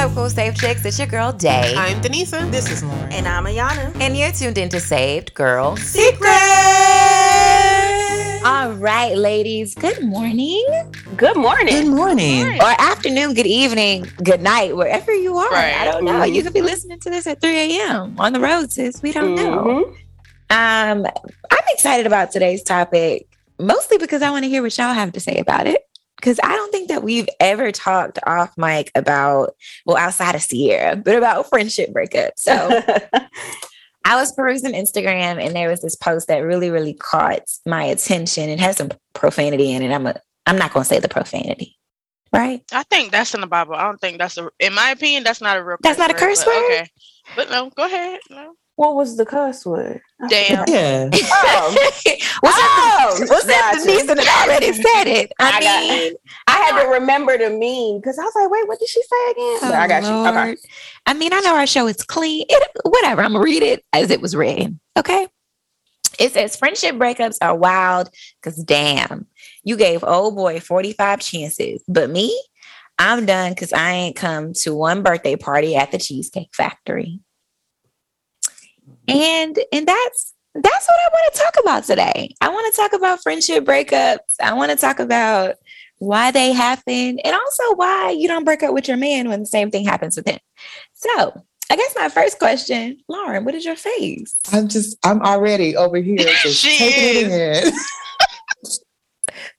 up, cool safe chicks? It's your girl Day. I'm Denisa. This is Lauren. And I'm Ayana. And you're tuned into Saved Girl Secret. All right, ladies. Good morning. Good morning. Good morning. Or afternoon, good evening, good night, wherever you are. Right. I don't know. Mhm. You could be listening to this at 3 a.m. on the road, sis. We don't know. Mhm. Um, I'm excited about today's topic, mostly because I want to hear what y'all have to say about it. Because I don't think that we've ever talked off mic about, well, outside of Sierra, but about friendship breakups. So I was perusing Instagram and there was this post that really, really caught my attention. It has some profanity in it. I'm a, I'm not going to say the profanity, right? I think that's in the Bible. I don't think that's a. In my opinion, that's not a real. That's not a curse but word? Okay, but no, go ahead. No. What was the cuss word? Damn. Yeah. Oh, what's Oh, that? What's that? gotcha. Denise that already said it. I, I got- mean, I had to remember the meme because I was like, wait, what did she say again? Oh, but I got you. Okay. Oh, I mean, I know our show is clean. It, whatever. I'm gonna read it as it was written. Okay. It says friendship breakups are wild because damn, you gave old boy 45 chances, but me, I'm done because I ain't come to one birthday party at the Cheesecake Factory. And and that's that's what I want to talk about today. I want to talk about friendship breakups. I want to talk about why they happen and also why you don't break up with your man when the same thing happens with him. So, I guess my first question, Lauren, what is your face? I'm just, I'm already over here just She taking it in.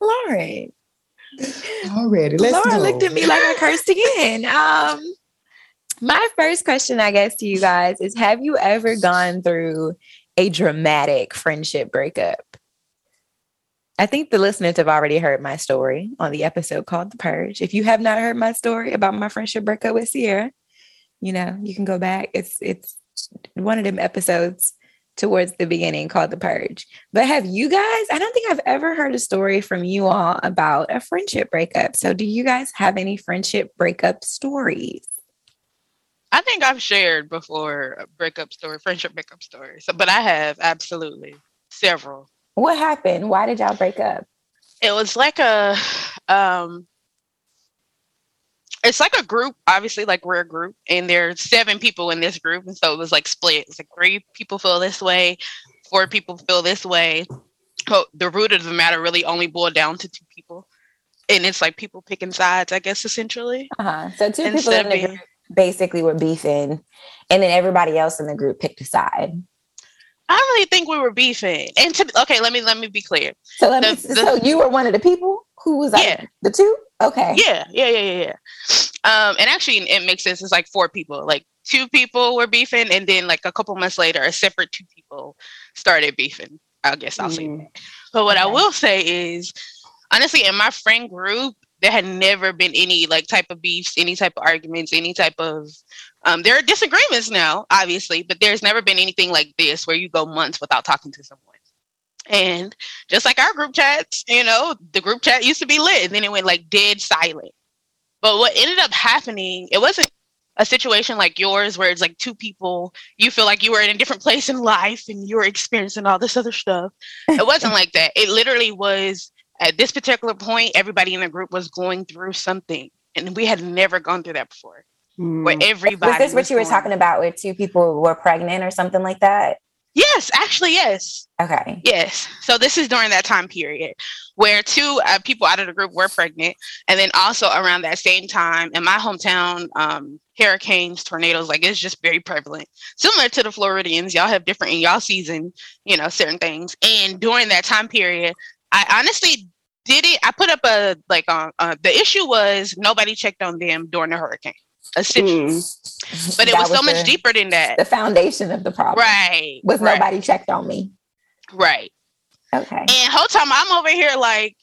Lauren. Already. Let's Lauren go. looked at me like I cursed again. Um, my first question, I guess, to you guys is Have you ever gone through a dramatic friendship breakup? I think the listeners have already heard my story on the episode called The Purge. If you have not heard my story about my friendship breakup with Sierra, you know, you can go back. It's it's one of them episodes towards the beginning called The Purge. But have you guys, I don't think I've ever heard a story from you all about a friendship breakup. So do you guys have any friendship breakup stories? I think I've shared before a breakup story, friendship breakup story. So, but I have absolutely several. What happened? Why did y'all break up? It was like a, um, it's like a group. Obviously, like we're a group, and there's seven people in this group, and so it was like split. It's like three people feel this way, four people feel this way. But the root of the matter really only boiled down to two people, and it's like people picking sides. I guess essentially. Uh-huh. So two people in the group basically were beefing, and then everybody else in the group picked a side. I don't really think we were beefing. And to, okay, let me let me be clear. So let me, The- the- so you were one of the people who was like Yeah. the two? Okay. Yeah, yeah, yeah, yeah, yeah. Um, and actually, it makes sense. It's like four people. Like two people were beefing, and then like a couple months later, a separate two people started beefing. I guess I'll say. Mm. But what I will say is, honestly, in my friend group, there had never been any like type of beefs, any type of arguments, any type of. Um, there are disagreements now, obviously, but there's never been anything like this where you go months without talking to someone. And just like our group chats, you know, the group chat used to be lit, and then it went like dead silent. But what ended up happening, it wasn't a situation like yours where it's like two people, you feel like you were in a different place in life and you were experiencing all this other stuff. It wasn't like that. It literally was at this particular point, everybody in the group was going through something. And we had never gone through that before. Where Mm. everybody Was this what you were talking about where two people were pregnant or something like that? Yes, actually, yes. Okay. Yes. So this is during that time period where two uh, people out of the group were pregnant, and then also around that same time in my hometown, um, hurricanes, tornadoes, like it's just very prevalent. Similar to the Floridians, y'all have different in y'all season, you know, certain things. And during that time period, I honestly did it. I put up a like uh, uh, the issue was nobody checked on them during the hurricane, essentially. Mm. But it That was, so much deeper than that. The foundation of the problem. right. Was right, nobody checked on me. right. Okay. And whole time I'm over here like,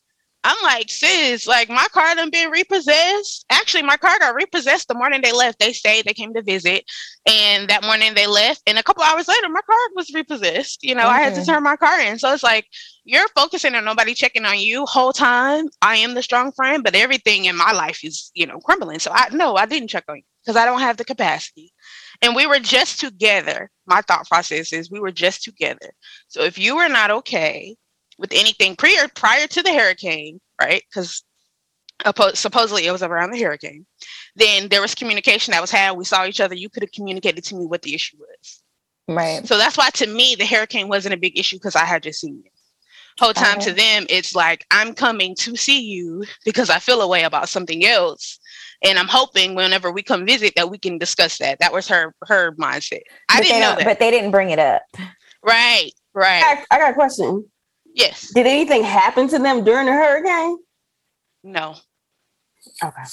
I'm like, sis, like my car done been repossessed. Actually, my car got repossessed the morning they left. They stayed, they came to visit, and that morning they left. And a couple hours later, my car was repossessed. You know, I had to Mhm. turn my car in. So it's like you're focusing on nobody checking on you whole time. I am the strong friend, but everything in my life is, you know, crumbling. So I no, I didn't check on you because I don't have the capacity. And we were just together. My thought process is we were just together. So if you were not okay with anything prior prior to the hurricane, right? Because supposedly it was around the hurricane. then there was communication that was had. We saw each other. You could have communicated to me what the issue was. Right. So that's why to me the hurricane wasn't a big issue because I had just seen you. Whole time Okay. to uh-huh. them, it's like I'm coming to see you because I feel a way about something else. And I'm hoping whenever we come visit that we can discuss that. That was her her mindset. I But didn't know that. But they didn't bring it up. right, right. I, I got a question. Yes. Did anything happen to them during the hurricane? No. Okay.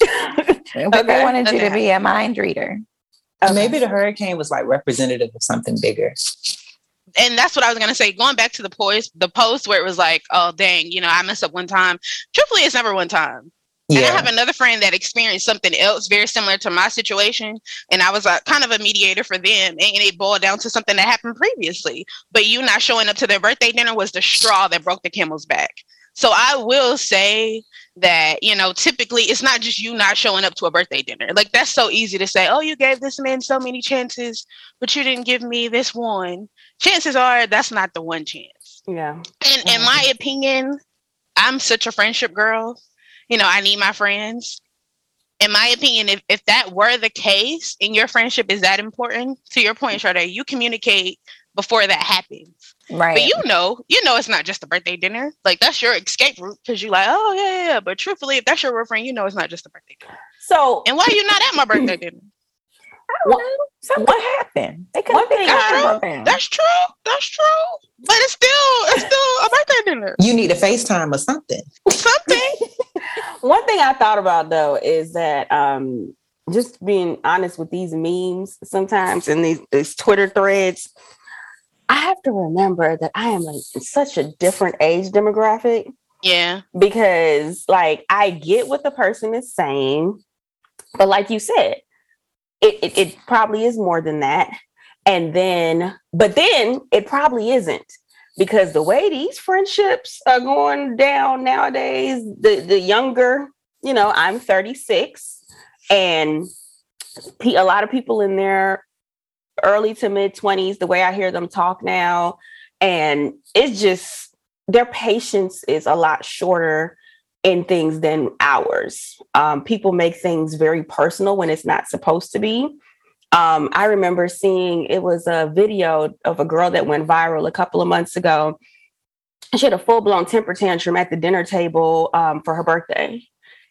But they Okay. wanted you to be a mind reader. Okay. Maybe the hurricane was like representative of something bigger. And that's what I was gonna say. Going back to the post, the post where it was like, "Oh dang, you know, I messed up one time." Truthfully, it's never one time. And I have another friend that experienced something else very similar to my situation, and I was uh, kind of a mediator for them, and it boiled down to something that happened previously. But you not showing up to their birthday dinner was the straw that broke the camel's back. So I will say that you know, typically it's not just you not showing up to a birthday dinner. Like that's so easy to say, "Oh, you gave this man so many chances, but you didn't give me this one." Chances are that's not the one chance. yeah. And in my opinion, I'm such a friendship girl. You know, I need my friends. In my opinion, if, if that were the case and your friendship is that important, to your point, Sade, you communicate before that happens. Right. But you know, you know it's not just a birthday dinner. Like that's your escape route because you're like, oh yeah, yeah, yeah. But truthfully, if that's your real friend, you know it's not just a birthday dinner. So And why are you not at my birthday dinner? What, something happened. They could One have thing picked I- out. That's true. That's true. But it's still it's still a birthday dinner. You need a FaceTime or something. Something. one thing I thought about though is that um just being honest with these memes sometimes and these, these Twitter threads, I have to remember that I am like such a different age demographic Yeah. because like I get what the person is saying, but like you said, it, it, it probably is more than that. And then, but then it probably isn't because the way these friendships are going down nowadays, the, the younger, you know, I'm 36 and a lot of people in their early to mid 20s, the way I hear them talk now, and it's just their patience is a lot shorter in things than ours. Um, people make things very personal when it's not supposed to be. Um, I remember seeing it was a video of a girl that went viral a couple of months ago. She had a full blown temper tantrum at the dinner table um, for her birthday.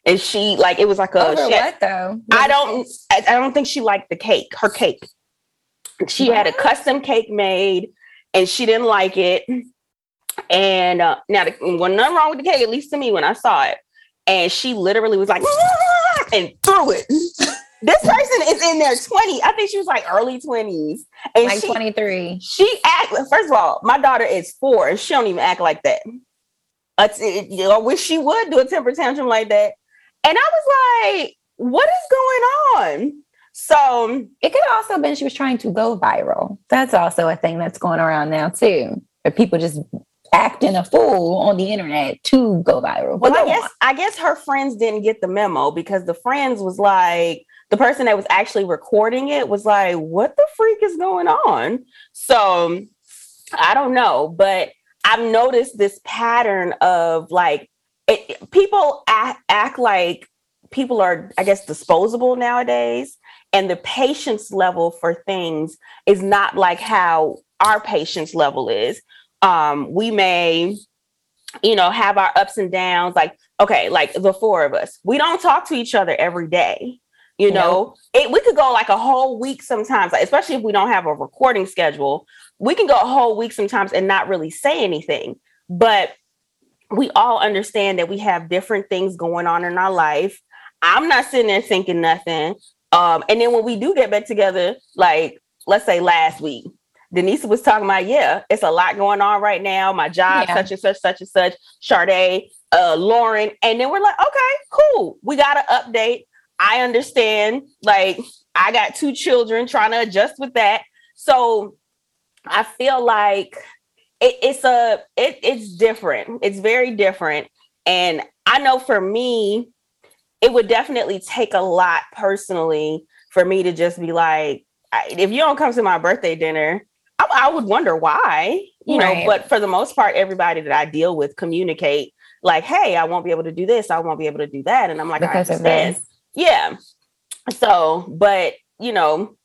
And she like it was like a Over she had- what though? I don't I, I don't think she liked the cake, her cake. She had a custom cake made and she didn't like it. And uh, now the, well, nothing wrong with the cake, at least to me when I saw it. And she literally was like and threw it. this person is in their 20s. I think she was like early 20s. And Like she, 23. she act first of all, my daughter is four and she don't even act like that. T- you know, I wish she would do a temper tantrum like that. And I was like, what is going on? So um, It could also have been she was trying to go viral. That's also a thing that's going around now too. Or people just acting a fool on the internet to go viral. well, I guess on. I guess her friends didn't get the memo because the friends was like the person that was actually recording it was like, what the freak is going on? So um, I don't know, but I've noticed this pattern of like it, people act, act like people are, I guess, disposable nowadays, and the patience level for things is not like how our patience level is. Um, we may, you know, have our ups and downs. Like, okay, like the four of us, we don't talk to each other every day. You know, it we could go like a whole week sometimes, like, especially if we don't have a recording schedule. We can go a whole week sometimes and not really say anything. But we all understand that we have different things going on in our life. I'm not sitting there thinking nothing. Um, and then when we do get back together, like let's say last week, Denise was talking about, yeah, it's a lot going on right now. My job, Yeah. such and such, such and such, Sade, uh, Lauren. And then we're like, okay, cool. We got to update. I understand. Like, I got two children trying to adjust with that. So I feel like it, it's a it, it's different. It's very different. And I know for me, it would definitely take a lot personally for me to just be like, I- if you don't come to my birthday dinner, I, I would wonder why, you know. But for the most part, everybody that I deal with communicate like, "Hey, I won't be able to do this. I won't be able to do that," and I'm like, because I understand. yeah. So, but you know,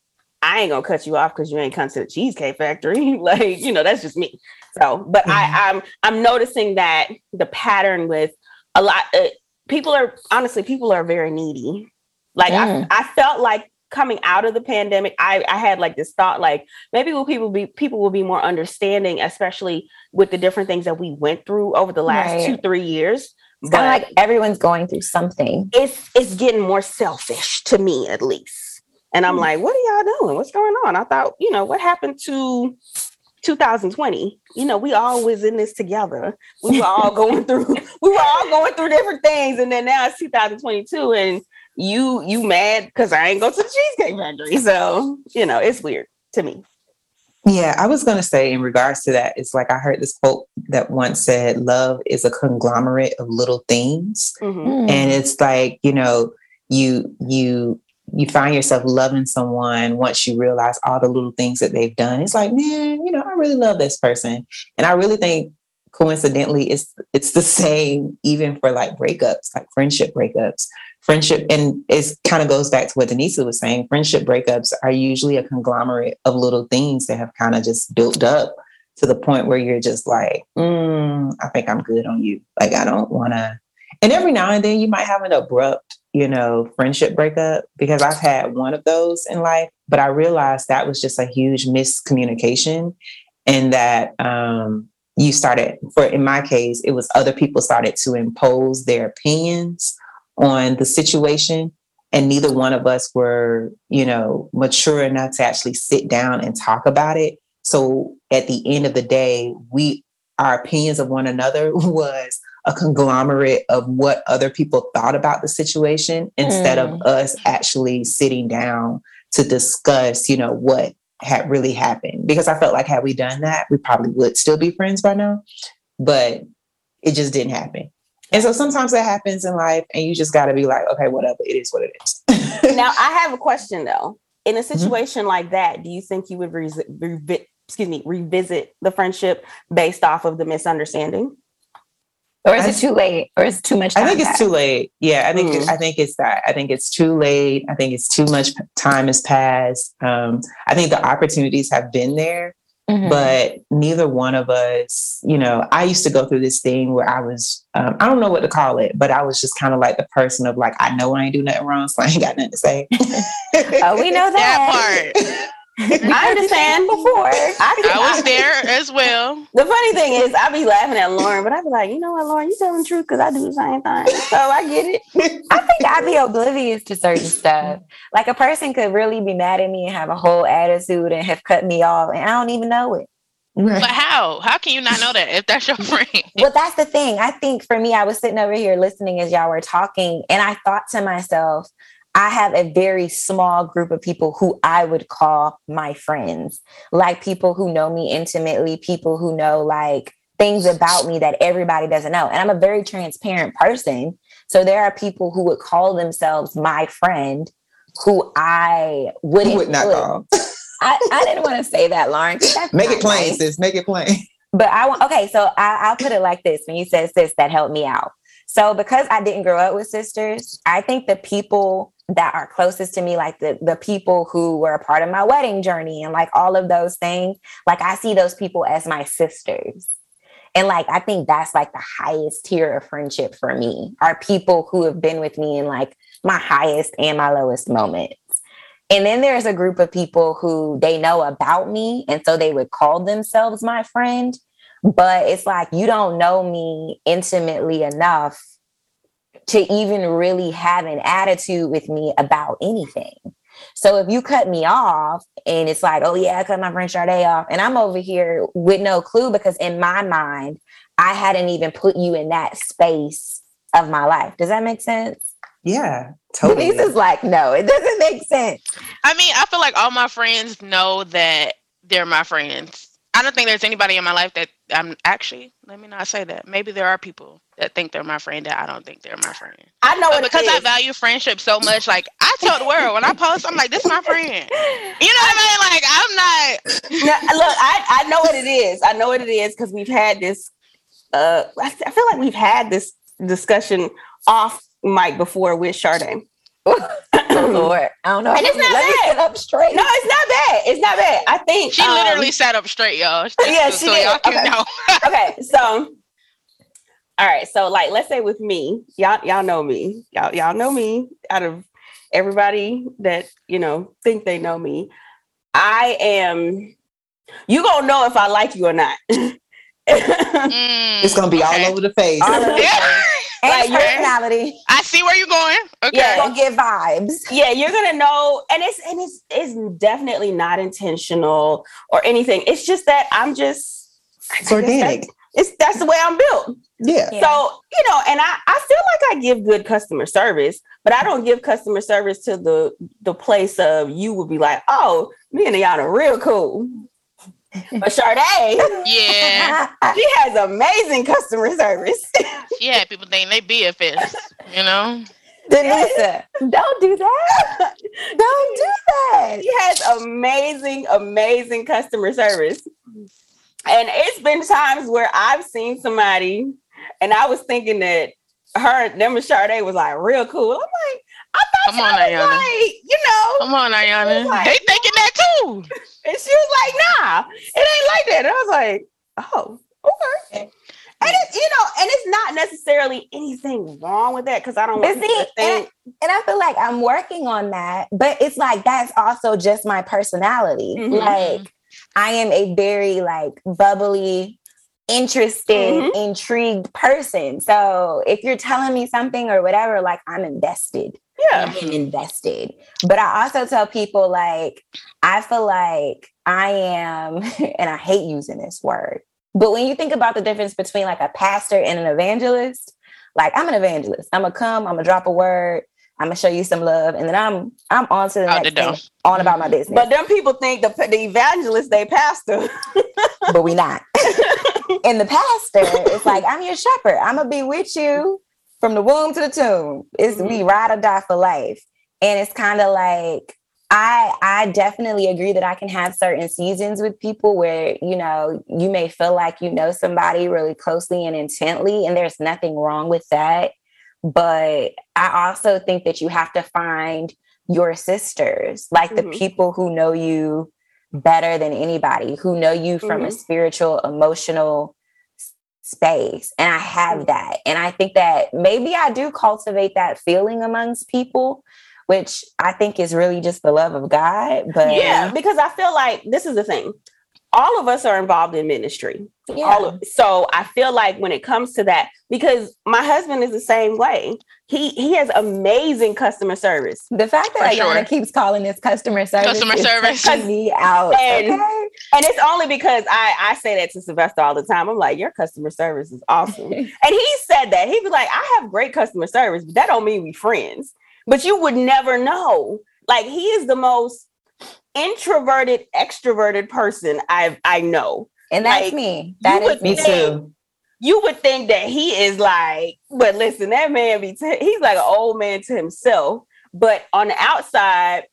I ain't gonna cut you off because you ain't come to the Cheesecake Factory. like, you know, that's just me. So, but I, I'm I'm noticing that the pattern with a lot. Uh, people are honestly, people are very needy. Like, Mm. I, I felt like coming out of the pandemic, I, I had like this thought, like maybe will people be people will be more understanding, especially with the different things that we went through over the last Right. two three years. It's But kind of like everyone's going through something. it's it's getting more selfish to me at least. And I'm Hmm. like, what are y'all doing? What's going on? I thought, you know, what happened to 2020? You know, we all was in this together. We were all going through, we were all going through different things. And then now it's 2022 and you you mad because I ain't go to the Cheesecake Factory. So, you know, it's weird to me. Yeah, I was going to say in regards to that, it's like I heard this quote that once said, Love is a conglomerate of little things. Mhm. Mm. And it's like, you know, you, you, you find yourself loving someone once you realize all the little things that they've done. It's like, man, you know, I really love this person. And I really think coincidentally it's it's the same even for like breakups, like friendship breakups. Friendship and it kind of goes back to what Denise was saying. Friendship breakups are usually a conglomerate of little things that have kind of just built up to the point where you're just like, mm, I think I'm good on you. Like I don't want to. And every now and then you might have an abrupt, you know, friendship breakup because I've had one of those in life, but I realized that was just a huge miscommunication and that um you started for in my case it was other people started to impose their opinions on the situation and neither one of us were you know mature enough to actually sit down and talk about it. So at the end of the day we our opinions of one another was a conglomerate of what other people thought about the situation instead of us actually sitting down to discuss you know what had really happened because I felt like had we done that, we probably would still be friends by now. But it just didn't happen. And so sometimes that happens in life, and you just got to be like, okay, whatever, it is what it is. now I have a question though. In a Mm-hmm. situation like that, do you think you would revi- excuse me, revisit the friendship based off of the misunderstanding? Or is I- it too late? Or is it too much time? I think it's passed? too late. Yeah, I think Mm. I think it's that. I think it's too late. I think it's too much time has passed. Um, I think the opportunities have been there, Mhm. but neither one of us, you know, I used to go through this thing where I was, um, I don't know what to call it, but I was just kind of like the person of like, I know I ain't do nothing wrong, so I ain't got nothing to say. oh, we know that. That part. I understand. before. I, I was there as well. The funny thing is, I be laughing at Lauren, but I would be like, you know what, Lauren, you telling the truth because I do the same thing. So I get it. I think I'd be oblivious to certain stuff. Like a person could really be mad at me and have a whole attitude and have cut me off, and I don't even know it. But how? How can you not know that if that's your friend? well, that's the thing. I think for me, I was sitting over here listening as y'all were talking, and I thought to myself, I have a very small group of people who I would call my friends, like people who know me intimately, people who know like things about me that everybody doesn't know. And I'm a very transparent person. So there are people who would call themselves my friend who I wouldn't would not call? I, I didn't want to say that, Lauren. Make it plain, nice. sis. Make it plain. But I want okay, so I, I'll put it like this: when you said sis, that helped me out. So because I didn't grow up with sisters, I think the people that are closest to me, like the the people who were a part of my wedding journey and like all of those things, like I see those people as my sisters. And like I think that's like the highest tier of friendship for me are people who have been with me in like my highest and my lowest moments. And then there's a group of people who they know about me. And so they would call themselves my friend. But it's like you don't know me intimately enough to even really have an attitude with me about anything. So if you cut me off and it's like, oh yeah, I cut my friend Sade off, and I'm over here with no clue because in my mind, I hadn't even put you in that space of my life. Does that make sense? Yeah, totally. Denise is like, no, it doesn't make sense. I mean, I feel like all my friends know that they're my friends. I don't think there's anybody in my life that I'm actually, let me not say that. Maybe there are people that think they're my friend that I don't think they're my friend. I know because I value friendship so much, like I tell the world when I post, I'm like, this is my friend. You know what I mean? Like I'm not Now, look, I, I know what it is. I know what it is because we've had this. Uh, I, I feel like we've had this discussion off mic before with Sade. oh Lord, I don't know. And it's not Let me bad. sit up straight. No, it's not bad. It's not bad. I think She um, literally sat up straight, y'all. Yeah, so she did. y'all can Okay. know. okay, so all right, so like let's say with me, y'all y'all know me. Y'all y'all know me out of everybody that, you know, think they know me. I am you gonna know if I like you or not. Mm, It's gonna be okay. all over the face. All over the Yeah. And Like, you're- personality. I see where you're going. Okay. Yeah. Gonna give vibes. yeah, you're gonna know, and it's and it's it's definitely not intentional or anything. It's just that I'm just I It's organic. that's- It's that's the way I'm built. Yeah. Yeah. So, you know, and I, I feel like I give good customer service, but I don't give customer service to the the place of you would be like, oh, me and Ayana are real cool. But Sade, Yeah. she has amazing customer service. She had people think they BFFs, you know? Denisa, don't do that. Don't do that. she has amazing, amazing customer service. And it's been times where I've seen somebody and I was thinking that her, them and Sade was like real cool. I'm like, Come on, y'all Ayana. like, you know, Come on, Ayana. Like- They thinking that too. And she was like, nah, it ain't like that. And I was like, oh, okay. And it's, you know, and it's not necessarily anything wrong with that because I don't But want people see, to think. And I feel like I'm working on that, but it's like that's also just my personality. Mhm. Like I am a very like bubbly, interested, intrigued person. So if you're telling me something or whatever, like I'm invested. Yeah. I'm invested. But I also tell people like I feel like I am, and I hate using this word, but when you think about the difference between like a pastor and an evangelist, like I'm an evangelist. I'm gonna come, I'm gonna drop a word, I'm gonna show you some love, and then I'm I'm on to the Out next thing, on about my business. But them people think the, the evangelist, they pastor. but we not. and the pastor it's like, I'm your shepherd. I'm gonna be with you from the womb to the tomb. It's we ride or die for life. And it's kind of like I I definitely agree that I can have certain seasons with people where, you know, you may feel like you know somebody really closely and intently, and there's nothing wrong with that. But I also think that you have to find your sisters, like the Mhm. people who know you better than anybody, who know you from a Mhm. spiritual, emotional space. And I have mm-hmm. that. And I think that maybe I do cultivate that feeling amongst people, which I think is really just the love of God. But Yeah, because I feel like this is the thing. All of us are involved in ministry. Yeah. All of, so I feel like when it comes to that, because my husband is the same way. He he has amazing customer service. the fact that For Ayana sure. keeps calling this customer service, Customer service. me out. And- okay? And it's only because I, I say that to Sylvester all the time. I'm like, your customer service is awesome. and he said that. He'd be like, I have great customer service, but that don't mean we friends. But you would never know. Like he is the most introverted, extroverted person I I know. And that's like, me. That is Me me. too. You would think that he is like, but listen, that man be t- he's like an old man to himself. But on the outside,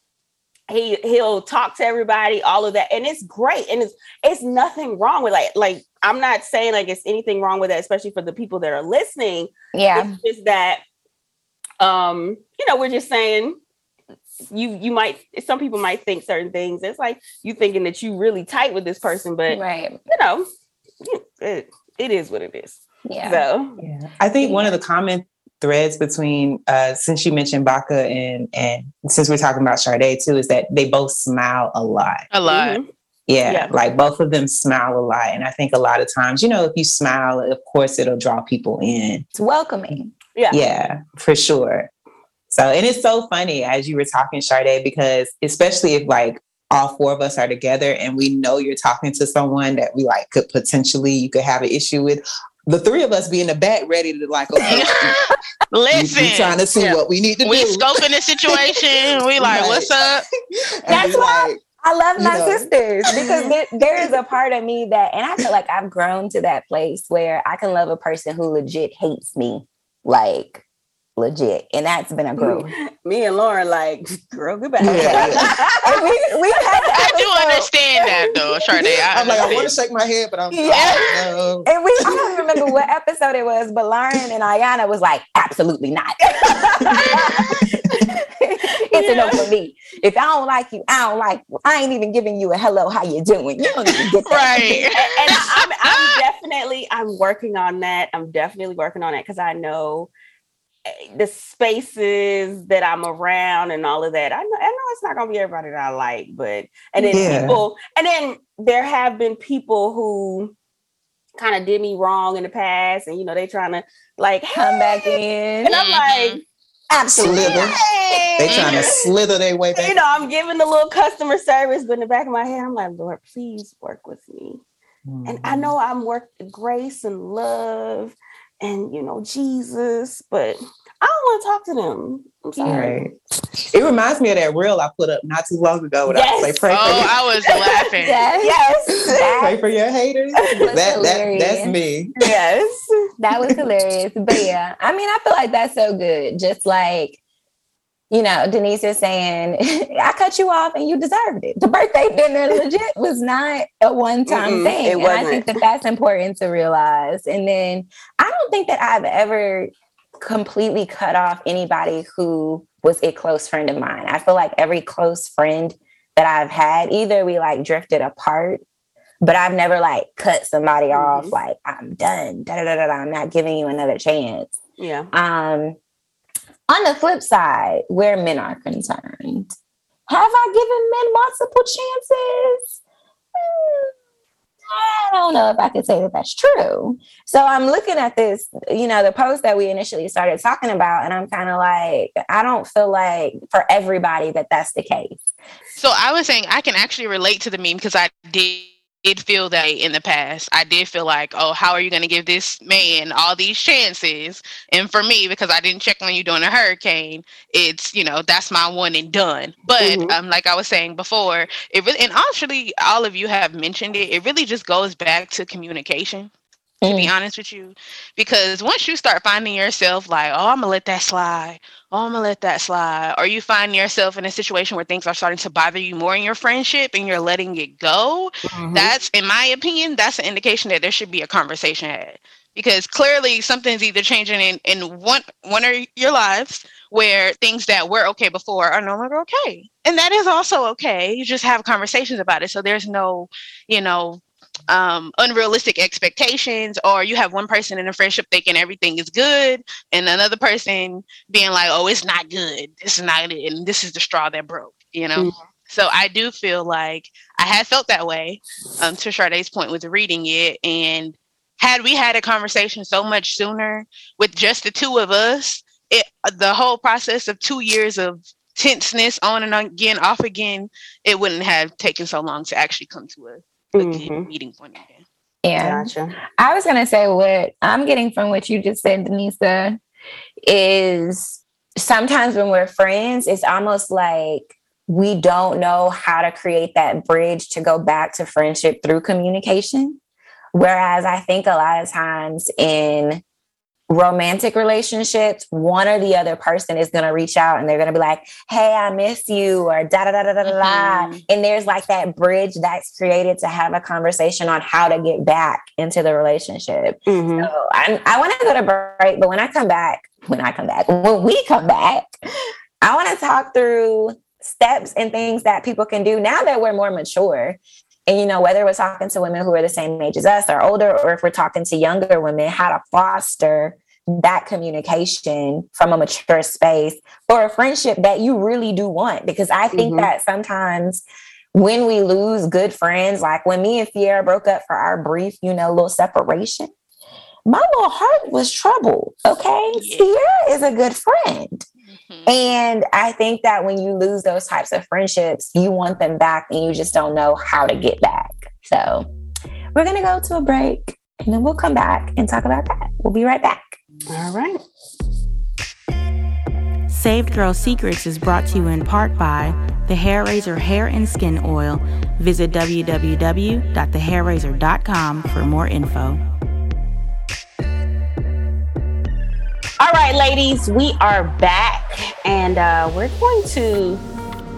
he he'll talk to everybody, all of that, and it's great. And it's it's nothing wrong with like like I'm not saying like it's anything wrong with that, especially for the people that are listening. Yeah. It's just that um, you know, we're just saying you you might some people might think certain things. It's like you thinking that you really tight with this person, but Right. you know, it, it is what it is. Yeah. So Yeah. I think one of the common threads between uh since you mentioned Baca and and since we're talking about Sade too is that they both smile a lot. A lot. mhm. Yeah, Yeah. like both of them smile a lot. And I think a lot of times, you know, if you smile, of course it'll draw people in. It's welcoming. Yeah. Yeah, for sure. So, and it's so funny as you were talking, Sade, because especially if like all four of us are together and we know you're talking to someone that we like could potentially you could have an issue with. The three of us be in the back ready to like, okay, Listen. we trying to see Yeah. what we need to we do. scoping the situation. We like, Right. what's up? That's be why- like, I love my know. sisters because there, there is a part of me that, and I feel like I've grown to that place where I can love a person who legit hates me, like legit, and that's been a growth. me and Lauren like, girl, goodbye. Yeah, And we, we had I do understand that though, Sade. I I'm like, I want to shake my head, but I'm Yeah. no. And we, I don't remember what episode it was, but Lauren and Ayana was like, absolutely not. a no for me. If I don't like you, I don't like you. I ain't even giving you a hello, how you doing? You don't even get that. Right. and I'm, I'm definitely I'm working on that. I'm definitely working on it because I know the spaces that I'm around and all of that. I know, I know it's not gonna be everybody that I like, but and then Yeah. people, and then there have been people who kind of did me wrong in the past, and you know they're trying to like Come back in. and I'm like, Absolutely. They trying to slither their way back. you know, I'm giving the little customer service, but in the back of my head, I'm like, Lord, please work with me. And I Mhm. know I'm work grace and love and you know Jesus, but I don't want to talk to them. I'm sorry. Right. It reminds me of that reel I put up not too long ago. When I Yes. say pray for Oh, your, I was laughing. Yes. Yes. pray for your haters. was that, that that's me. yes. That was hilarious. But yeah, I mean, I feel like that's so good. Just like, you know, Denise is saying, I cut you off and you deserved it. The birthday dinner legit was not a one time Mm-mm, thing. it And I think that that's important to realize. And then I don't think that I've ever completely cut off anybody who was a close friend of mine. I feel like every close friend that I've had, either we like drifted apart, but I've never like cut somebody off, Mhm. like, I'm done. Da, da, da, da, I'm not giving you another chance. Yeah. Um, on the flip side, where men are concerned, have I given men multiple chances? Hmm, I don't know if I could say that that's true. So I'm looking at this, you know, the post that we initially started talking about, and I'm kind of like, I don't feel like for everybody that that's the case. So I was saying I can actually relate to the meme because I did did feel that in the past. I did feel like, oh, how are you going to give this man all these chances? And for me, because I didn't check on you during a hurricane, it's you know that's my one and done. But Mhm. um, like I was saying before, it really and actually all of you have mentioned it. It really just goes back to communication. To be honest with you, because once you start finding yourself like, oh, I'm gonna let that slide, oh, I'm gonna let that slide, or you find yourself in a situation where things are starting to bother you more in your friendship and you're letting it go, Mhm. that's, in my opinion, that's an indication that there should be a conversation had. Because clearly something's either changing in, in one one of your lives where things that were okay before are no longer okay. And that is also okay. You just have conversations about it. So there's no, you know, um, unrealistic expectations, or you have one person in a friendship thinking everything is good, and another person being like, "Oh, it's not good. This is not it, and this is the straw that broke." You know. Mhm. So I do feel like I had felt that way. Um, to Sade's point with reading it, and had we had a conversation so much sooner with just the two of us, it the whole process of two years of tenseness on and on again, off again, it wouldn't have taken so long to actually come to a, a good Mhm. meeting point again. Yeah. Gotcha. I was gonna say what I'm getting from what you just said, Denisa, is sometimes when we're friends, it's almost like we don't know how to create that bridge to go back to friendship through communication. Whereas I think a lot of times in romantic relationships, one or the other person is going to reach out and they're going to be like, Hey, I miss you, or da da da da da da. da. Mhm. And there's like that bridge that's created to have a conversation on how to get back into the relationship. Mhm. So I, I want to go to break, but when I come back, when I come back, when we come back, I want to talk through steps and things that people can do now that we're more mature. And you know, whether we're talking to women who are the same age as us or older, or if we're talking to younger women, how to foster that communication from a mature space for a friendship that you really do want. Because I think Mhm. that sometimes when we lose good friends, like when me and Sierra broke up for our brief, you know, little separation, my little heart was troubled. Okay. Yeah. Sierra is a good friend. Mhm. And I think that when you lose those types of friendships, you want them back and you just don't know how to get back. So we're going to go to a break and then we'll come back and talk about that. We'll be right back. All right. Saved Girl Secrets is brought to you in part by the Hair Razor Hair and Skin Oil. Visit www.thehairrazor.com for more info. All right, ladies, we are back and uh, we're going to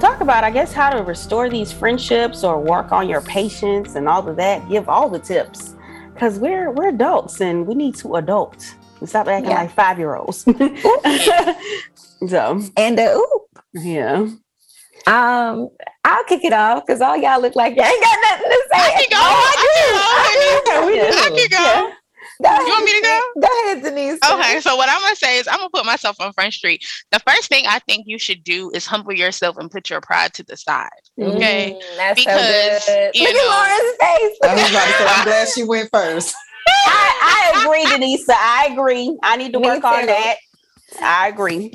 talk about, I guess, how to restore these friendships or work on your patience and all of that. Give all the tips because we're we're adults and we need to adult and stop acting Yeah. like five year olds. so And uh, ooh, yeah, Um, I'll kick it off because all y'all look like y'all ain't got nothing to say. I can go. Oh, I can go. we Yeah. I can go. Yeah. You want me to go? Go ahead, Denise. Okay, so what I'm gonna say is I'm gonna put myself on Front Street. The first thing I think you should do is humble yourself and put your pride to the side. Okay, Mm, that's Because, so good. you Look know- at Lauren's face. I was about to say, I'm glad she went first. I, I agree, Denise. I agree. I need to Me work on that. I agree.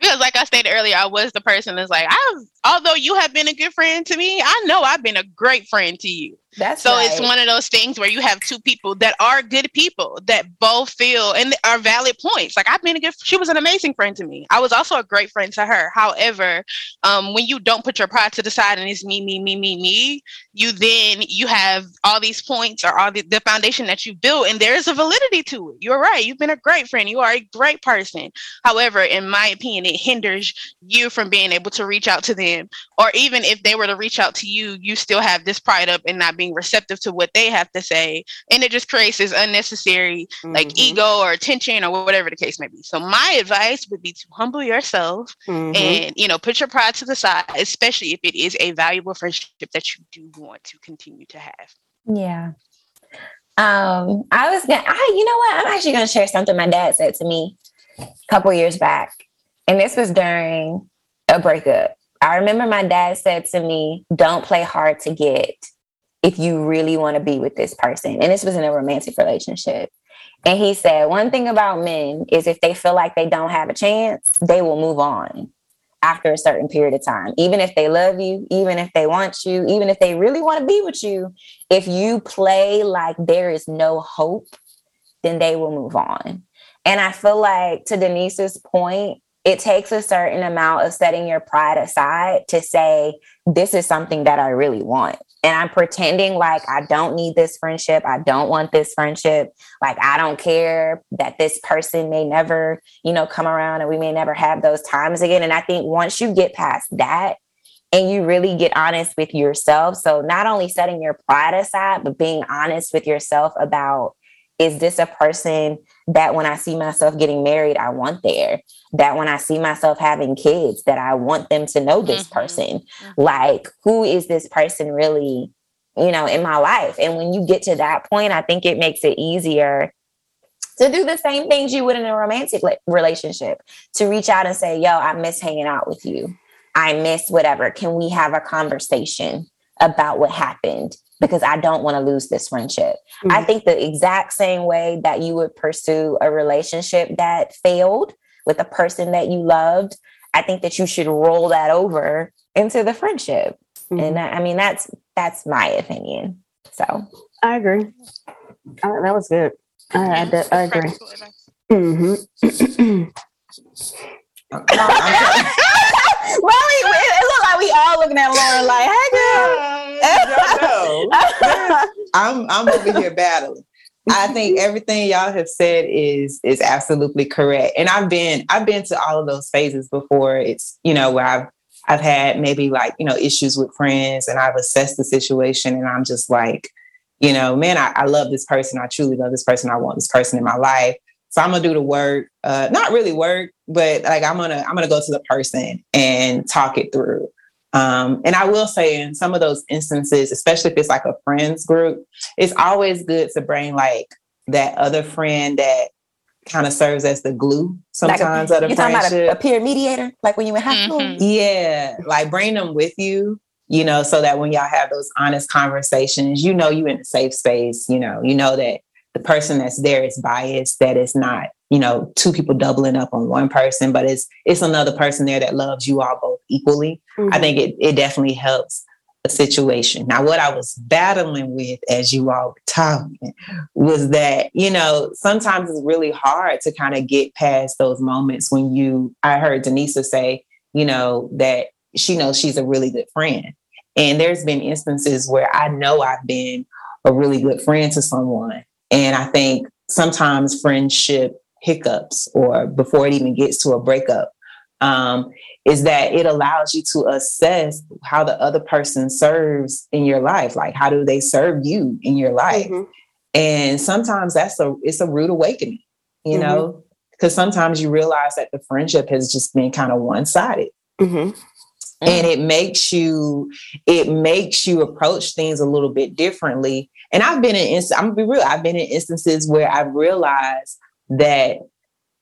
because like I stated earlier, I was the person that's like, I've although you have been a good friend to me, I know I've been a great friend to you. That's So right. it's one of those things where you have two people that are good people that both feel and are valid points. Like I've been a good, she was an amazing friend to me. I was also a great friend to her. However, um, when you don't put your pride to the side and it's me, me, me, me, me, you then you have all these points or all the, the foundation that you built, and there is a validity to it. You're right. You've been a great friend. You are a great person. However, in my opinion, it hinders you from being able to reach out to them or even if they were to reach out to you, you still have this pride up and not being receptive to what they have to say. And it just creates this unnecessary like Mhm. ego or tension or whatever the case may be. So my advice would be to humble yourself Mhm. and you know put your pride to the side, especially if it is a valuable friendship that you do want to continue to have. Yeah. Um, I was gonna I you know what? I'm actually gonna share something my dad said to me a couple years back. And this was during a breakup. I remember my dad said to me, Don't play hard to get if you really want to be with this person. And this was in a romantic relationship. And he said, One thing about men is if they feel like they don't have a chance, they will move on after a certain period of time. Even if they love you, even if they want you, even if they really want to be with you, if you play like there is no hope, then they will move on. And I feel like to Denise's point, it takes a certain amount of setting your pride aside to say, this is something that I really want. And I'm pretending like I don't need this friendship. I don't want this friendship. Like I don't care that this person may never, you know, come around and we may never have those times again. And I think once you get past that, and you really get honest with yourself. So, not only setting your pride aside, but being honest with yourself about is this a person that when I see myself getting married, I want there? That when I see myself having kids, that I want them to know this Mhm. person? Like, who is this person really, you know, in my life? And when you get to that point, I think it makes it easier to do the same things you would in a romantic la- relationship to reach out and say, Yo, I miss hanging out with you. I miss whatever. Can we have a conversation about what happened? Because I don't want to lose this friendship. I Mhm. think the exact same way that you would pursue a relationship that failed with a person that you loved, I think that you should roll that over into the friendship. Mhm. And that, I mean, that's that's my opinion. So I agree. Uh, that was good. I, I, Yeah, I agree. practical advice. hmm I'm- I'm- well, we, it looked like we all looking at Lauren like, hey, I'm I'm over here battling. I think everything y'all have said is is absolutely correct. And I've been I've been to all of those phases before. It's you know where I've I've had maybe like you know issues with friends and I've assessed the situation and I'm just like, you know, man, I, I love this person. I truly love this person. I want this person in my life. So I'm gonna do the work, uh, not really work, but like I'm gonna I'm gonna go to the person and talk it through. Um, and I will say in some of those instances, especially if it's like a friends group, it's always good to bring like that other friend that kind of serves as the glue sometimes like of a, the you talking about a, friendship. a peer mediator, like when you in high school. Mhm. Yeah, like bring them with you, you know, so that when y'all have those honest conversations, you know you in a safe space, you know, you know that the person that's there is biased, that it's not, you know, two people doubling up on one person, but it's it's another person there that loves you all both equally. I mm-hmm. think it it definitely helps a situation. Now, what I was battling with as you all were talking was that, you know, sometimes it's really hard to kind of get past those moments when you I heard Denisa say, you know, that she knows she's a really good friend. And there's been instances where I know I've been a really good friend to someone. And I think sometimes friendship hiccups or before it even gets to a breakup um, is that it allows you to assess how the other person serves in your life. Like, how do they serve you in your life? Mhm. And sometimes that's a it's a rude awakening, you know, because sometimes you realize that the friendship has just been kind of one sided. Mhm. and it makes you it makes you approach things a little bit differently and i've been in i'm gonna be real i've been in instances where i've realized that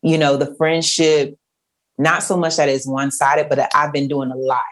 you know the friendship not so much that it's one-sided but i've been doing a lot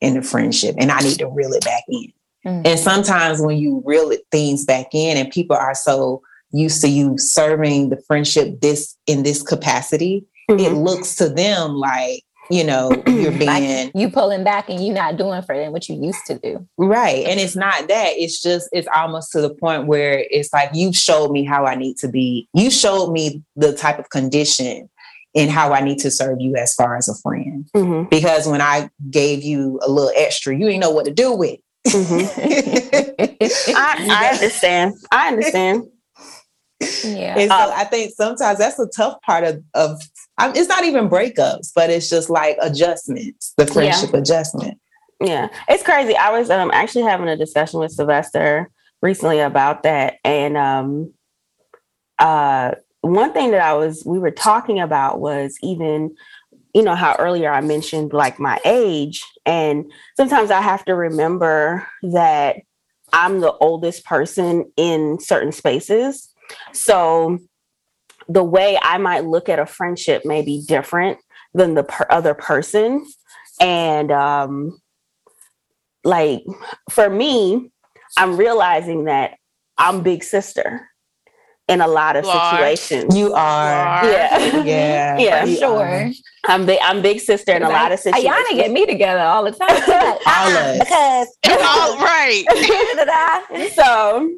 in the friendship and i need to reel it back in Mhm. and sometimes when you reel it, things back in and people are so used to you serving the friendship this in this capacity it Mhm. looks to them like you know you're being Like you pulling back and you not doing for them what you used to do. Right. And it's not that. It's just, it's almost to the point where it's like, you showed me how I need to be. You showed me the type of condition and how I need to serve you as far as a friend. Mhm. Because when I gave you a little extra, you didn't know what to do with. Mhm. I, I understand. I understand. yeah. And so Uh, I think sometimes that's the tough part of, of I'm, it's not even breakups, but it's just like adjustments, the friendship adjustment. Yeah, it's crazy. I was um actually having a discussion with Sylvester recently about that, and um, uh, one thing that I was we were talking about was even, you know, how earlier I mentioned like my age, and sometimes I have to remember that I'm the oldest person in certain spaces, so the way I might look at a friendship may be different than the per- other person, and um like for me, I'm realizing that I'm big sister in a lot of You are. situations. You are. yeah. Yeah. Yeah. For sure. are. I'm big I'm big sister in a lot of situations. Ayana get me together all the time. All of us. because It's all right. So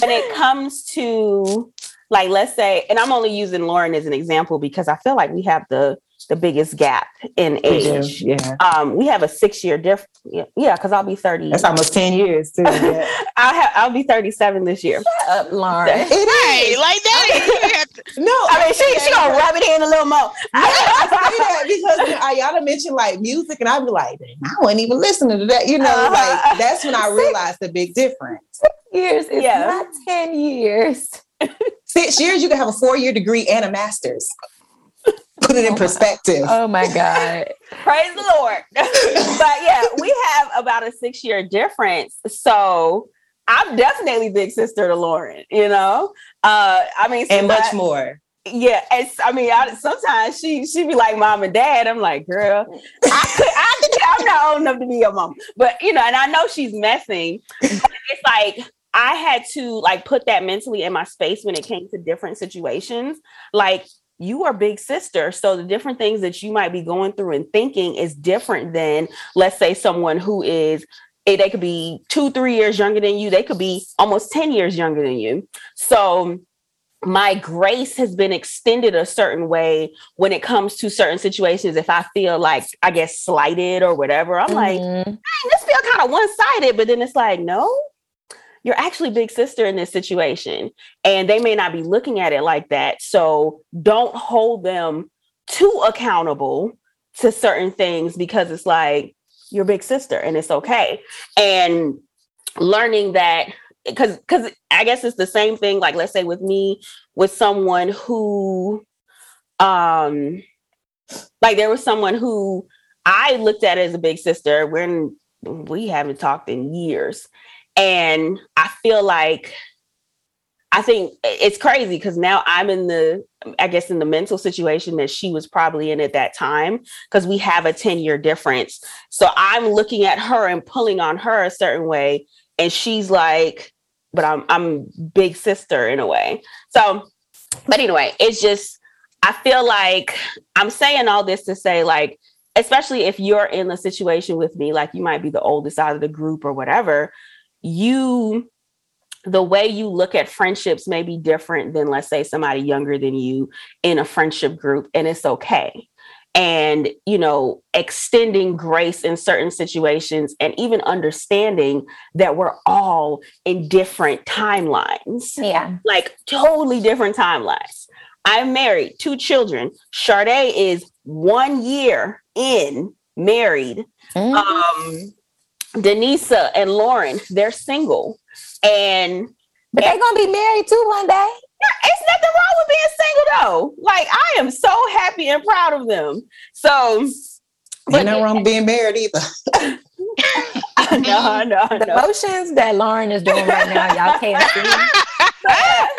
when it comes to like let's say, and I'm only using Lauren as an example because I feel like we have the the biggest gap in We age. Yeah. Um, we have a six year difference. Yeah, because I'll be thirty. That's almost 10 years too. Yeah. I'll have I'll be thirty seven this year. up, Lauren. It Right, is. like that. No, I mean, she she gonna rub it in a little more. I say that because Ayana mentioned like music, and I'd be like, I wasn't even listening to that. You know, Uh-huh. like that's when I realized the big difference. Six Years is Yeah. not ten years. Six years, you can have a four year degree and a master's. Put it in perspective. Oh my god. Praise the Lord. but yeah, we have about a six year difference. So I'm definitely big sister to Lauren, you know? Uh I mean and much more. Yeah, it's I mean I, sometimes she she be like mom and dad. I'm like, girl, I could I could, I'm not old enough to be your mom. But you know, and I know she's messing, but it's like I had to like put that mentally in my space when it came to different situations. Like you are big sister. So the different things that you might be going through and thinking is different than let's say someone who is eh, they could be two, three years younger than you. They could be almost 10 years younger than you. So my grace has been extended a certain way when it comes to certain situations. If I feel like I get slighted or whatever, I'm like, Mhm. "Dang, this feel kind of one-sided, but then it's like, no, you're actually big sister in this situation. And they may not be looking at it like that. So don't hold them too accountable to certain things because it's like you're big sister and it's okay. And learning that because because I guess it's the same thing, like let's say with me, with someone who um like there was someone who I looked at as a big sister when we haven't talked in years. And I feel like I think it's crazy because now I'm in the, I guess, in the mental situation that she was probably in at that time because we have a 10 year difference. So I'm looking at her and pulling on her a certain way. And she's like, but I'm, I'm big sister in a way. So, but anyway, it's just, I feel like I'm saying all this to say, like, especially if you're in a situation with me, like you might be the oldest out of the group or whatever, you the way you look at friendships may be different than let's say somebody younger than you in a friendship group and it's okay. And you know extending grace in certain situations and even understanding that we're all in different timelines. Yeah. like totally different timelines. I'm married two children. Sade is one year in married. Mhm. um Denisa and Lauren, they're single. And but they're gonna be married too one day. it's nothing wrong with being single though. Like I am so happy and proud of them. So Ain't nothing wrong with being married either. no, no, the no. motions that Lauren is doing right now, y'all can't see.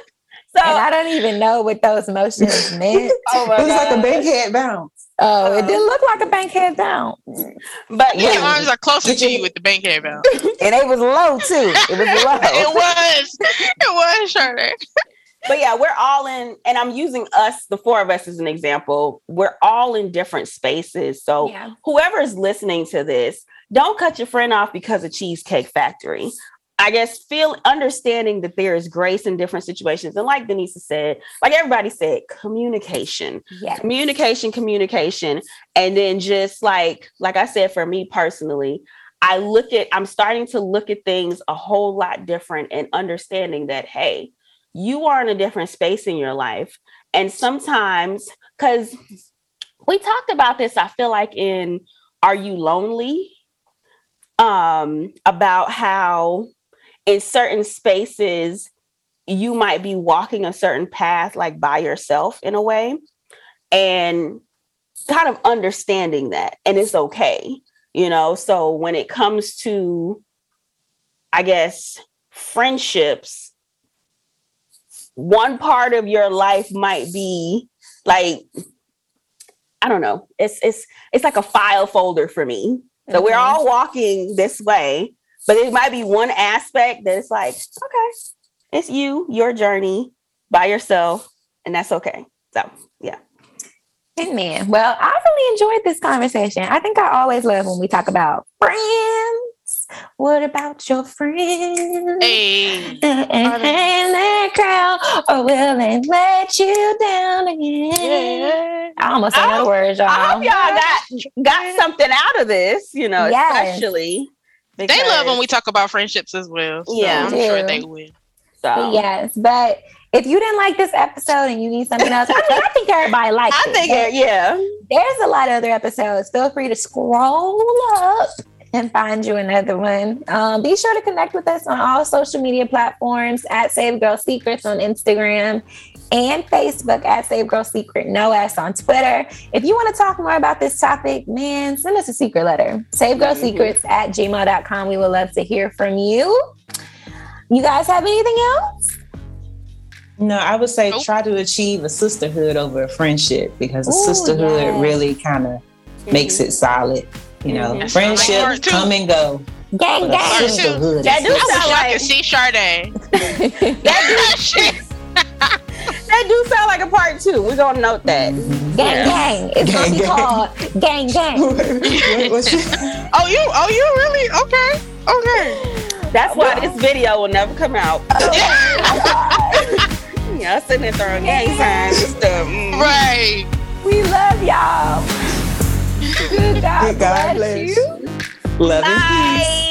So, And I don't even know what those motions meant. oh my it was like a Bankhead bounce. Oh, it didn't look like a bankhead down. But Your yeah, arms are closer to you- you with the bank head down. And it was low too. It was low. it was. It was shorter. but yeah, we're all in, and I'm using us, the four of us, as an example. We're all in different spaces. So Yeah. whoever's listening to this, don't cut your friend off because of Cheesecake Factory. I guess feel understanding that there is grace in different situations. And like Denise said, like everybody said, communication, Yeah. communication, communication. And then just like, like I said, for me personally, I look at, I'm starting to look at things a whole lot different and understanding that, hey, you are in a different space in your life. And sometimes, because we talked about this, I feel like in Are You Lonely? Um, about how in certain spaces you might be walking a certain path like by yourself in a way and kind of understanding that and it's okay you know so when it comes to i guess friendships one part of your life might be like i don't know it's it's it's like a file folder for me so we're Mhm. all walking this way but it might be one aspect that it's like okay it's you your journey by yourself and that's okay so yeah Amen. Well, I really enjoyed this conversation. I think I always love when we talk about friends. What about your friends? Hey. Uh-uh. And that crowd, or will they let you down again? I almost said another oh, word, y'all. I hope y'all got got something out of this, you know, Yes. especially. They love when we talk about friendships as well. So Yeah. I'm sure they will. So. Yes, but if you didn't like this episode and you need something else, I mean, I think everybody liked it. I it. think, it, yeah. there's a lot of other episodes. Feel free to scroll up and find you another one. Um, be sure to connect with us on all social media platforms at Save Girl Secrets on Instagram and Facebook at Save Girl Secret No S on Twitter. If you want to talk more about this topic, man, send us a secret letter. Save Girl Mhm. Secrets at gmail.com. We would love to hear from you. You guys have anything else? No, I would say Nope. try to achieve a sisterhood over a friendship because a Ooh, sisterhood yes. really kind of makes it solid. You know, Mhm. That sound like friendships part two. come and go. Gang, But a gang. Part two. sisterhood That is do I wish sound y'all like- could see Sade. That do, that do sound like a part two. We're gonna note that. Mhm. Gang, Yeah. gang. It's gonna be gang. called Gang, gang. What- what's your- Oh, you? Oh, you really? Okay. Okay. That's why this video will never come out. yeah, sitting there throwing gang signs and stuff. Mm. right. We love y'all. Good God, Good God bless bless. you. Love and Bye.